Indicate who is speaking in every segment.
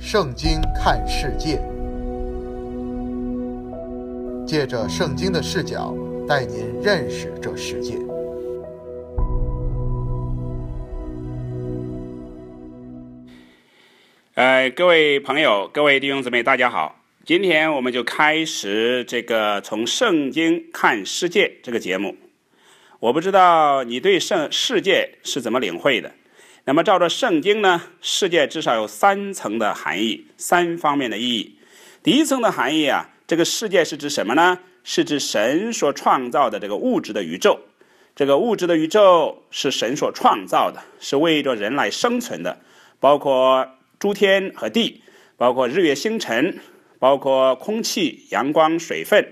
Speaker 1: 圣经看世界，借着圣经的视角带您认识这世界。
Speaker 2: 呃，各位朋友，各位弟兄姊妹，大家好！今天我们就开始这个从圣经看世界这个节目。我不知道你对圣世界是怎么领会的。那么照着圣经呢，世界至少有三层的含义，三方面的意义。第一层的含义啊，这个世界是指什么呢？是指神所创造的这个物质的宇宙。这个物质的宇宙是神所创造的，是为着人来生存的，包括诸天和地，包括日月星辰，包括空气、阳光、水分，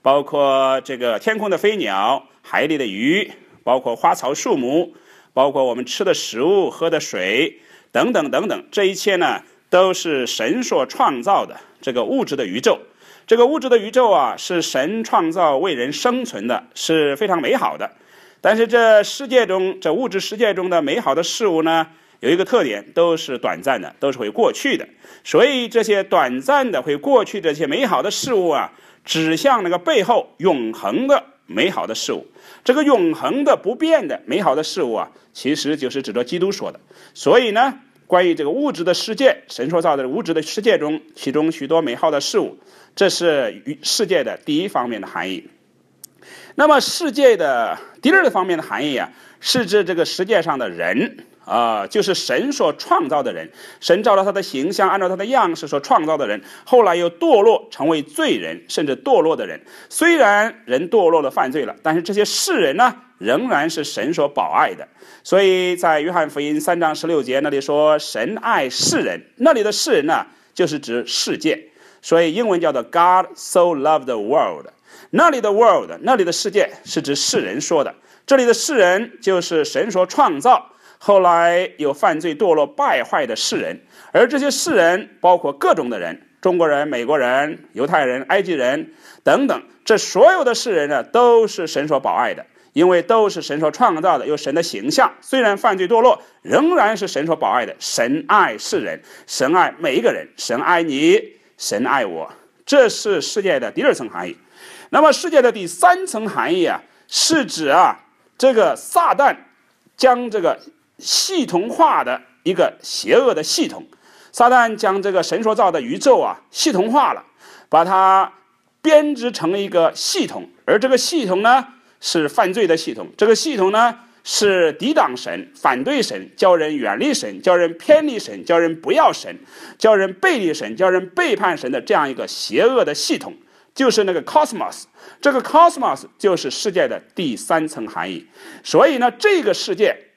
Speaker 2: 包括这个天空的飞鸟、海里的鱼，包括花草树木。包括我们吃的食物、喝的水等等等等，这一切呢，都是神所创造的这个物质的宇宙。这个物质的宇宙啊，是神创造为人生存的，是非常美好的。但是这世界中，这物质世界中的美好的事物呢，有一个特点，都是短暂的，都是会过去的。所以这些短暂的、会过去这些美好的事物啊，指向那个背后永恒的美好的事物。这个永恒的、不变的、美好的事物啊，其实就是指着基督说的。所以呢，关于这个物质的世界，神所造的物质的世界中，其中许多美好的事物，这是与世界的第一方面的含义。那么，世界的第二个方面的含义啊，是指这个世界上的人。啊，就是神所创造的人，神照着他的形象，按照他的样式所创造的人，后来又堕落成为罪人，甚至堕落的人。虽然人堕落了、犯罪了，但是这些世人呢，仍然是神所保爱的。所以在约翰福音三章十六节那里说：“神爱世人。”那里的世人呢，就是指世界。所以英文叫做 “God so loved the world”。那里的 “world”，那里的世界是指世人说的。这里的世人就是神所创造。后来有犯罪、堕落、败坏的世人，而这些世人包括各种的人：中国人、美国人、犹太人、埃及人等等。这所有的世人呢，都是神所保爱的，因为都是神所创造的，有神的形象。虽然犯罪堕落，仍然是神所保爱的。神爱世人，神爱每一个人，神爱你，神爱我。这是世界的第二层含义。那么世界的第三层含义啊，是指啊，这个撒旦将这个。系统化的一个邪恶的系统，撒旦将这个神所造的宇宙啊系统化了，把它编织成一个系统，而这个系统呢是犯罪的系统，这个系统呢是抵挡神、反对神、叫人远离神、叫人偏离神、叫人不要神、叫人背离神、叫人背叛神的这样一个邪恶的系统，就是那个 cosmos。这个 cosmos 就是世界的第三层含义。所以呢，这个世界。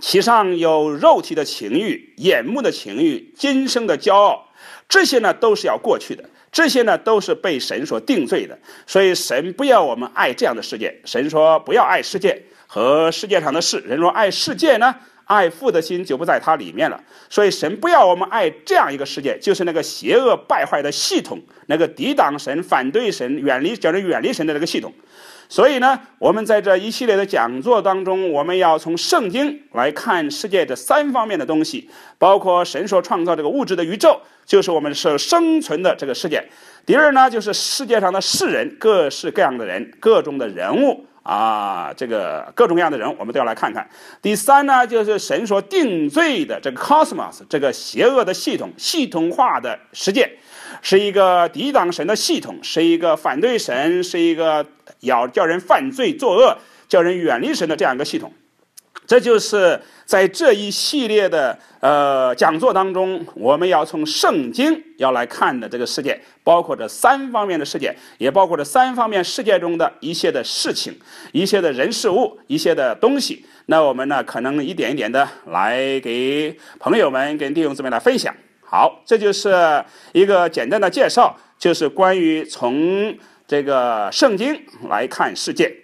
Speaker 2: 其上有肉体的情欲、眼目的情欲、今生的骄傲，这些呢都是要过去的，这些呢都是被神所定罪的。所以神不要我们爱这样的世界，神说不要爱世界和世界上的事。人若爱世界呢，爱父的心就不在它里面了。所以神不要我们爱这样一个世界，就是那个邪恶败坏的系统，那个抵挡神、反对神、远离叫人远离神的那个系统。所以呢，我们在这一系列的讲座当中，我们要从圣经来看世界这三方面的东西，包括神所创造这个物质的宇宙，就是我们是生存的这个世界。第二呢，就是世界上的世人，各式各样的人，各种的人物啊，这个各种各样的人，我们都要来看看。第三呢，就是神所定罪的这个 cosmos，这个邪恶的系统，系统化的世界。是一个抵挡神的系统，是一个反对神，是一个要叫人犯罪作恶、叫人远离神的这样一个系统。这就是在这一系列的呃讲座当中，我们要从圣经要来看的这个世界，包括这三方面的世界，也包括这三方面世界中的一些的事情、一些的人事物、一些的东西。那我们呢，可能一点一点的来给朋友们、跟弟兄姊妹来分享。好，这就是一个简单的介绍，就是关于从这个圣经来看世界。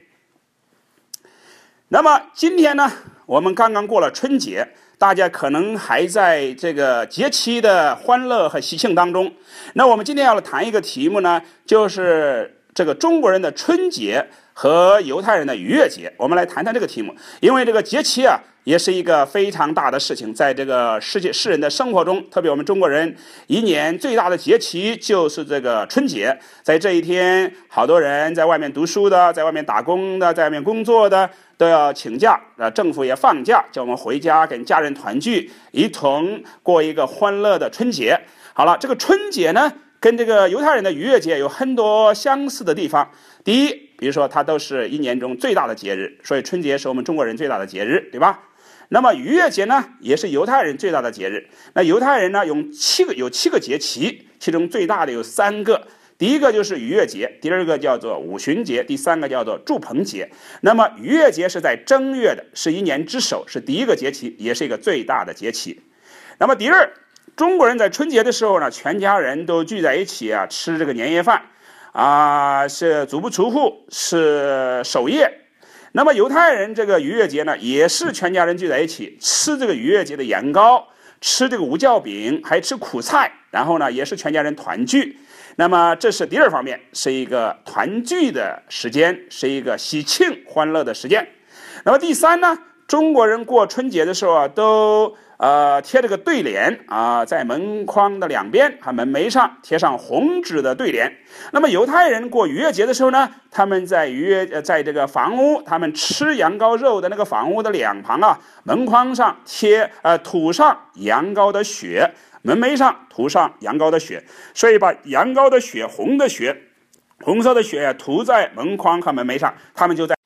Speaker 2: 那么今天呢，我们刚刚过了春节，大家可能还在这个节期的欢乐和喜庆当中。那我们今天要谈一个题目呢，就是这个中国人的春节和犹太人的逾越节。我们来谈谈这个题目，因为这个节期啊。也是一个非常大的事情。在这个世界世人的生活中，特别我们中国人，一年最大的节气就是这个春节。在这一天，好多人在外面读书的，在外面打工的，在外面工作的都要请假，啊，政府也放假，叫我们回家跟家人团聚，一同过一个欢乐的春节。好了，这个春节呢？跟这个犹太人的逾越节有很多相似的地方。第一，比如说它都是一年中最大的节日，所以春节是我们中国人最大的节日，对吧？那么逾越节呢，也是犹太人最大的节日。那犹太人呢，用七个有七个节期，其中最大的有三个。第一个就是逾越节，第二个叫做五旬节，第三个叫做祝棚节。那么逾越节是在正月的，是一年之首，是第一个节期，也是一个最大的节期。那么第二。中国人在春节的时候呢，全家人都聚在一起啊，吃这个年夜饭，啊，是足不出户，是守夜。那么犹太人这个逾越节呢，也是全家人聚在一起吃这个逾越节的年糕，吃这个无酵饼，还吃苦菜，然后呢，也是全家人团聚。那么这是第二方面，是一个团聚的时间，是一个喜庆欢乐的时间。那么第三呢，中国人过春节的时候啊，都。呃，贴这个对联啊，在门框的两边和门楣上贴上红纸的对联。那么犹太人过逾越节的时候呢，他们在逾越呃，在这个房屋，他们吃羊羔肉的那个房屋的两旁啊，门框上贴呃涂上羊羔的血，门楣上涂上羊羔的血，所以把羊羔的血红的血，红色的血涂在门框和门楣上，他们就在。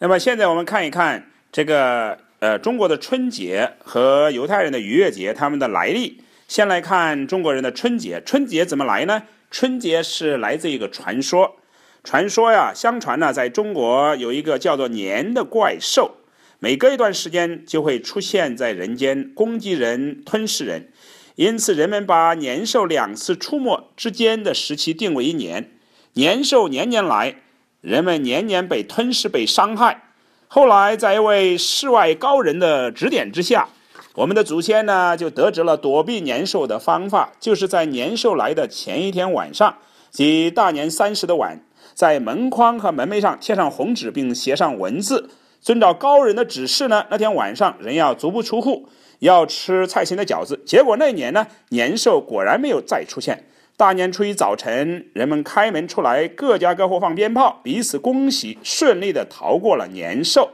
Speaker 2: 那么现在我们看一看这个。呃，中国的春节和犹太人的逾越节，他们的来历。先来看中国人的春节，春节怎么来呢？春节是来自一个传说，传说呀，相传呢，在中国有一个叫做年的怪兽，每隔一段时间就会出现在人间，攻击人、吞噬人，因此人们把年兽两次出没之间的时期定为一年，年兽年年来，人们年年被吞噬、被伤害。后来，在一位世外高人的指点之下，我们的祖先呢就得知了躲避年兽的方法，就是在年兽来的前一天晚上，即大年三十的晚，在门框和门楣上贴上红纸，并写上文字。遵照高人的指示呢，那天晚上人要足不出户，要吃菜心的饺子。结果那年呢，年兽果然没有再出现。大年初一早晨，人们开门出来，各家各户放鞭炮，彼此恭喜，顺利的逃过了年兽。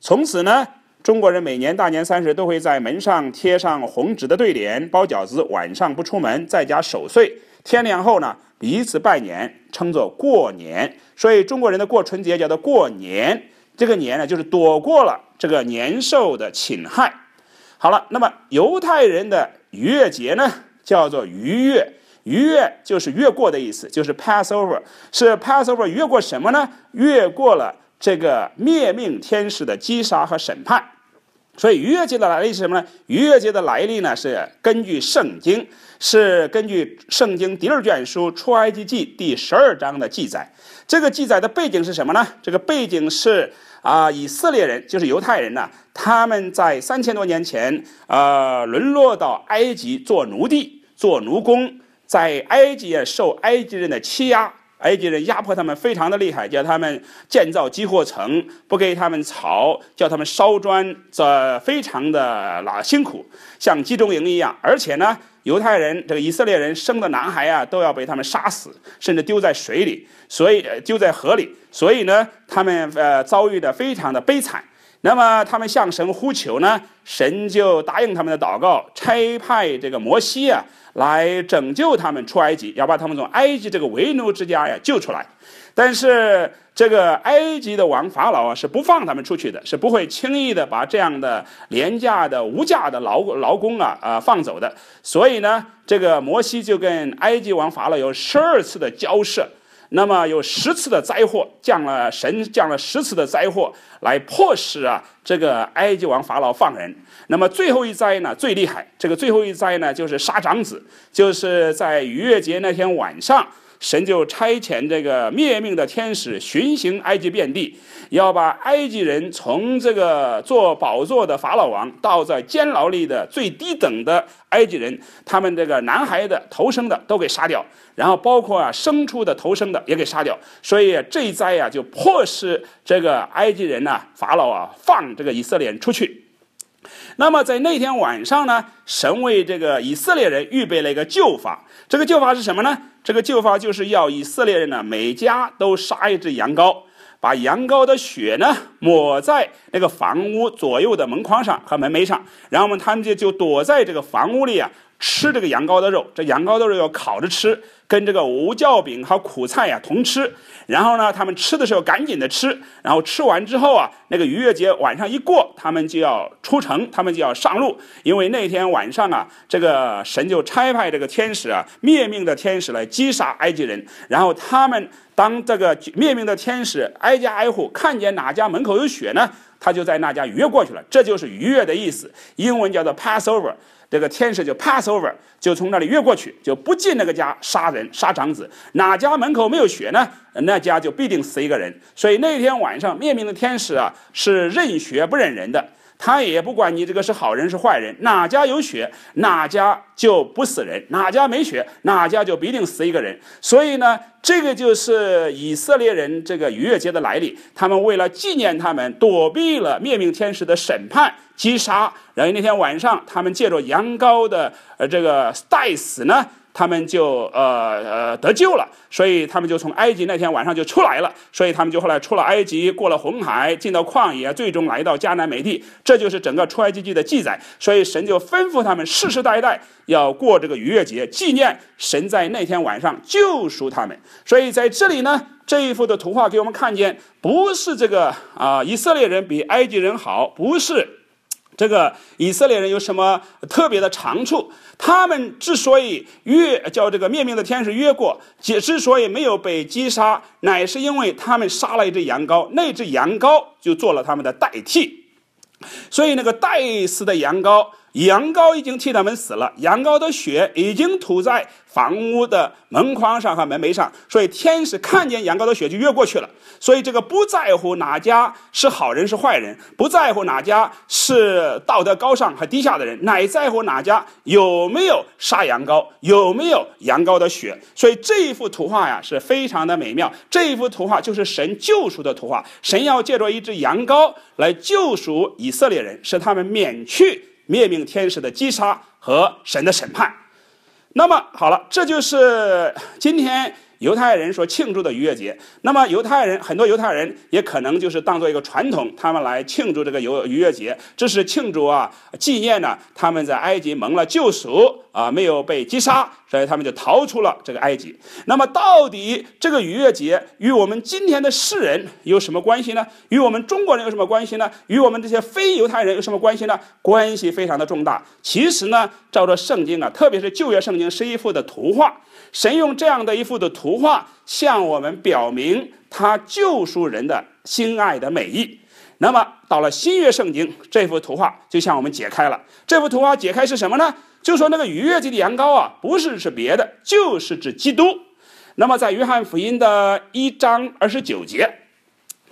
Speaker 2: 从此呢，中国人每年大年三十都会在门上贴上红纸的对联，包饺子，晚上不出门，在家守岁。天亮后呢，彼此拜年，称作过年。所以中国人的过春节叫做过年。这个年呢，就是躲过了这个年兽的侵害。好了，那么犹太人的逾越节呢，叫做逾越。逾越就是越过的意思，就是 Passover，是 Passover 越过什么呢？越过了这个灭命天使的击杀和审判。所以逾越节的来历是什么呢？逾越节的来历呢，是根据圣经，是根据圣经第二卷书出埃及记第十二章的记载。这个记载的背景是什么呢？这个背景是啊，以色列人就是犹太人呢，他们在三千多年前，呃，沦落到埃及做奴隶、做奴工。在埃及，受埃及人的欺压，埃及人压迫他们非常的厉害，叫他们建造积货城，不给他们草，叫他们烧砖，这非常的老辛苦，像集中营一样。而且呢，犹太人这个以色列人生的男孩啊，都要被他们杀死，甚至丢在水里，所以丢在河里，所以呢，他们呃遭遇的非常的悲惨。那么他们向神呼求呢，神就答应他们的祷告，差派这个摩西啊。来拯救他们出埃及，要把他们从埃及这个为奴之家呀救出来。但是这个埃及的王法老啊是不放他们出去的，是不会轻易的把这样的廉价的无价的劳劳工啊啊放走的。所以呢，这个摩西就跟埃及王法老有十二次的交涉。那么有十次的灾祸降了，神降了十次的灾祸来迫使啊这个埃及王法老放人。那么最后一灾呢最厉害，这个最后一灾呢就是杀长子，就是在逾越节那天晚上。神就差遣这个灭命的天使巡行埃及遍地，要把埃及人从这个做宝座的法老王到在监牢里的最低等的埃及人，他们这个男孩的头生的都给杀掉，然后包括啊生出的头生的也给杀掉。所以这一灾呀，就迫使这个埃及人呐，法老啊放这个以色列人出去。那么在那天晚上呢，神为这个以色列人预备了一个旧法。这个旧法是什么呢？这个旧法就是要以色列人呢，每家都杀一只羊羔，把羊羔的血呢抹在那个房屋左右的门框上和门楣上，然后，他们就就躲在这个房屋里啊。吃这个羊羔的肉，这羊羔的肉要烤着吃，跟这个无酵饼和苦菜呀同吃。然后呢，他们吃的时候赶紧的吃，然后吃完之后啊，那个逾越节晚上一过，他们就要出城，他们就要上路，因为那天晚上啊，这个神就差派这个天使啊，灭命的天使来击杀埃及人。然后他们当这个灭命的天使挨家挨户看见哪家门口有血呢，他就在那家逾越过去了。这就是逾越的意思，英文叫做 Passover。这个天使就 pass over，就从那里越过去，就不进那个家杀人杀长子。哪家门口没有血呢？那家就必定死一个人。所以那天晚上灭命的天使啊，是认血不认人的。他也不管你这个是好人是坏人，哪家有血，哪家就不死人；哪家没血，哪家就必定死一个人。所以呢，这个就是以色列人这个逾越节的来历。他们为了纪念他们，躲避了灭命天使的审判、击杀。然后那天晚上，他们借着羊羔的呃这个代死呢。他们就呃呃得救了，所以他们就从埃及那天晚上就出来了，所以他们就后来出了埃及，过了红海，进到旷野，最终来到迦南美地。这就是整个出埃及记的记载。所以神就吩咐他们世世代代要过这个逾越节，纪念神在那天晚上救赎他们。所以在这里呢，这一幅的图画给我们看见，不是这个啊以色列人比埃及人好，不是。这个以色列人有什么特别的长处？他们之所以越叫这个灭命的天使越过，之之所以没有被击杀，乃是因为他们杀了一只羊羔，那只羊羔就做了他们的代替，所以那个代死的羊羔。羊羔已经替他们死了，羊羔的血已经涂在房屋的门框上和门楣上，所以天使看见羊羔的血就越过去了。所以这个不在乎哪家是好人是坏人，不在乎哪家是道德高尚和低下的人，乃在乎哪家有没有杀羊羔，有没有羊羔的血。所以这一幅图画呀是非常的美妙。这一幅图画就是神救赎的图画，神要借着一只羊羔来救赎以色列人，使他们免去。灭命天使的击杀和神的审判，那么好了，这就是今天犹太人所庆祝的逾越节。那么犹太人很多犹太人也可能就是当做一个传统，他们来庆祝这个逾逾越节，这是庆祝啊，纪念呢他们在埃及蒙了救赎。啊，没有被击杀，所以他们就逃出了这个埃及。那么，到底这个逾越节与我们今天的世人有什么关系呢？与我们中国人有什么关系呢？与我们这些非犹太人有什么关系呢？关系非常的重大。其实呢，照着圣经啊，特别是旧约圣经是一幅的图画，神用这样的一幅的图画向我们表明他救赎人的心爱的美意。那么，到了新约圣经，这幅图画就向我们解开了。这幅图画解开是什么呢？就说那个逾越节的羊羔啊，不是指别的，就是指基督。那么在约翰福音的一章二十九节，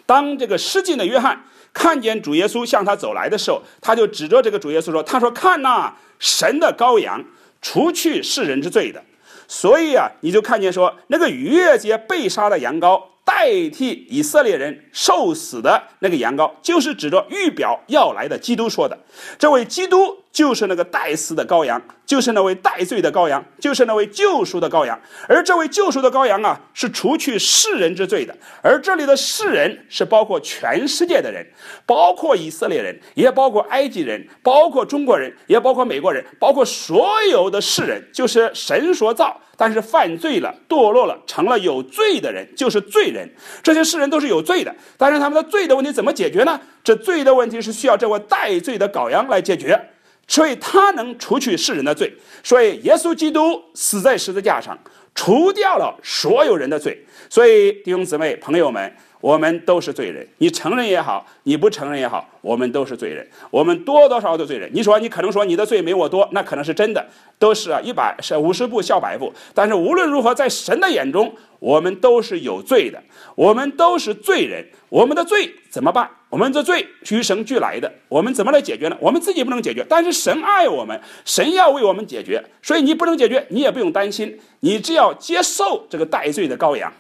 Speaker 2: 当这个失敬的约翰看见主耶稣向他走来的时候，他就指着这个主耶稣说：“他说看呐，神的羔羊，除去世人之罪的。”所以啊，你就看见说那个逾越节被杀的羊羔。代替以色列人受死的那个羊羔，就是指着预表要来的基督说的。这位基督就是那个代死的羔羊，就是那位代罪的羔羊，就是那位救赎的羔羊。而这位救赎的羔羊啊，是除去世人之罪的。而这里的世人是包括全世界的人，包括以色列人，也包括埃及人，包括中国人，也包括美国人，包括所有的世人，就是神所造。但是犯罪了，堕落了，成了有罪的人，就是罪人。这些世人都是有罪的，但是他们的罪的问题怎么解决呢？这罪的问题是需要这位代罪的羔羊来解决，所以他能除去世人的罪。所以耶稣基督死在十字架上，除掉了所有人的罪。所以弟兄姊妹、朋友们。我们都是罪人，你承认也好，你不承认也好，我们都是罪人。我们多多少少的罪人。你说你可能说你的罪没我多，那可能是真的，都是啊，一百是五十步笑百步。但是无论如何，在神的眼中，我们都是有罪的，我们都是罪人。我们的罪怎么办？我们的罪与神俱来的，我们怎么来解决呢？我们自己不能解决，但是神爱我们，神要为我们解决。所以你不能解决，你也不用担心，你只要接受这个代罪的羔羊。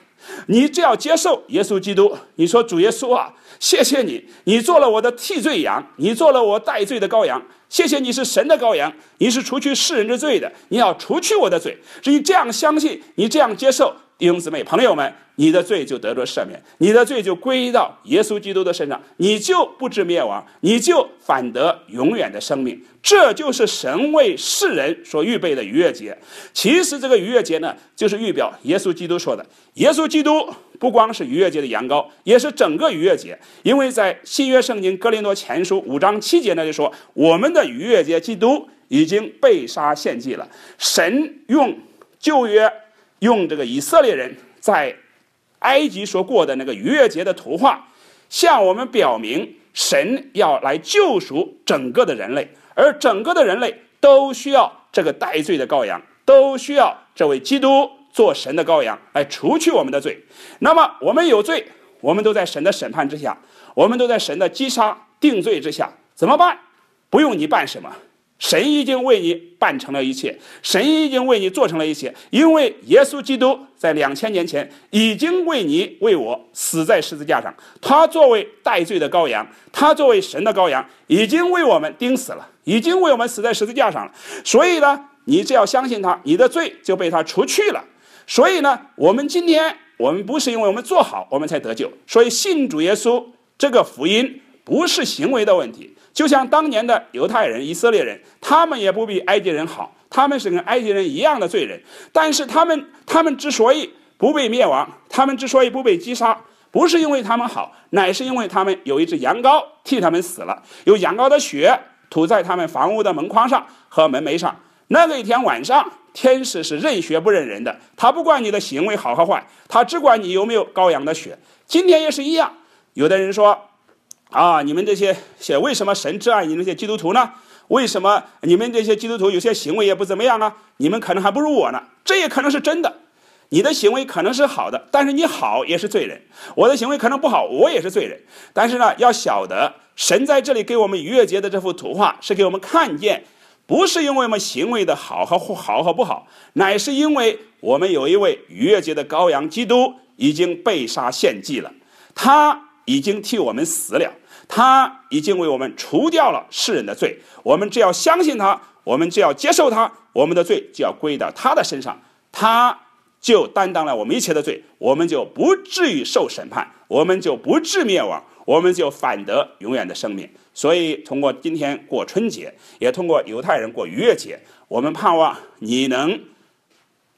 Speaker 2: 你只要接受耶稣基督，你说主耶稣啊，谢谢你，你做了我的替罪羊，你做了我代罪的羔羊，谢谢你是神的羔羊，你是除去世人之罪的，你要除去我的罪。至于这样相信，你这样接受。弟兄姊妹、朋友们，你的罪就得着赦免，你的罪就归到耶稣基督的身上，你就不至灭亡，你就反得永远的生命。这就是神为世人所预备的逾越节。其实这个逾越节呢，就是预表耶稣基督说的。耶稣基督不光是逾越节的羊羔，也是整个逾越节。因为在新约圣经哥林多前书五章七节那里说，我们的逾越节基督已经被杀献祭了。神用旧约。用这个以色列人在埃及所过的那个逾越节的图画，向我们表明神要来救赎整个的人类，而整个的人类都需要这个代罪的羔羊，都需要这位基督做神的羔羊来除去我们的罪。那么我们有罪，我们都在神的审判之下，我们都在神的击杀定罪之下，怎么办？不用你办什么。神已经为你办成了一切，神已经为你做成了一切，因为耶稣基督在两千年前已经为你为我死在十字架上，他作为代罪的羔羊，他作为神的羔羊，已经为我们钉死了，已经为我们死在十字架上了。所以呢，你只要相信他，你的罪就被他除去了。所以呢，我们今天我们不是因为我们做好我们才得救，所以信主耶稣这个福音不是行为的问题。就像当年的犹太人、以色列人，他们也不比埃及人好，他们是跟埃及人一样的罪人。但是他们，他们之所以不被灭亡，他们之所以不被击杀，不是因为他们好，乃是因为他们有一只羊羔替他们死了，有羊羔的血涂在他们房屋的门框上和门楣上。那个一天晚上，天使是认血不认人的，他不管你的行为好和坏，他只管你有没有羔羊的血。今天也是一样，有的人说。啊！你们这些写为什么神挚爱你那些基督徒呢？为什么你们这些基督徒有些行为也不怎么样啊？你们可能还不如我呢。这也可能是真的。你的行为可能是好的，但是你好也是罪人。我的行为可能不好，我也是罪人。但是呢，要晓得神在这里给我们逾越节的这幅图画，是给我们看见，不是因为我们行为的好和好和不好，乃是因为我们有一位逾越节的羔羊基督已经被杀献祭了，他已经替我们死了。他已经为我们除掉了世人的罪，我们只要相信他，我们只要接受他，我们的罪就要归到他的身上，他就担当了我们一切的罪，我们就不至于受审判，我们就不至灭亡，我们就反得永远的生命。所以，通过今天过春节，也通过犹太人过逾越节，我们盼望你能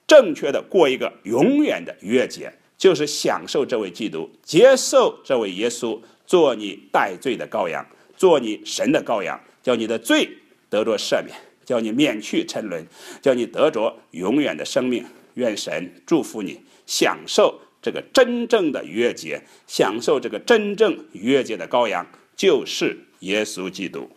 Speaker 2: 正确的过一个永远的逾越节，就是享受这位基督，接受这位耶稣。做你代罪的羔羊，做你神的羔羊，叫你的罪得着赦免，叫你免去沉沦，叫你得着永远的生命。愿神祝福你，享受这个真正的逾越节，享受这个真正逾越节的羔羊，就是耶稣基督。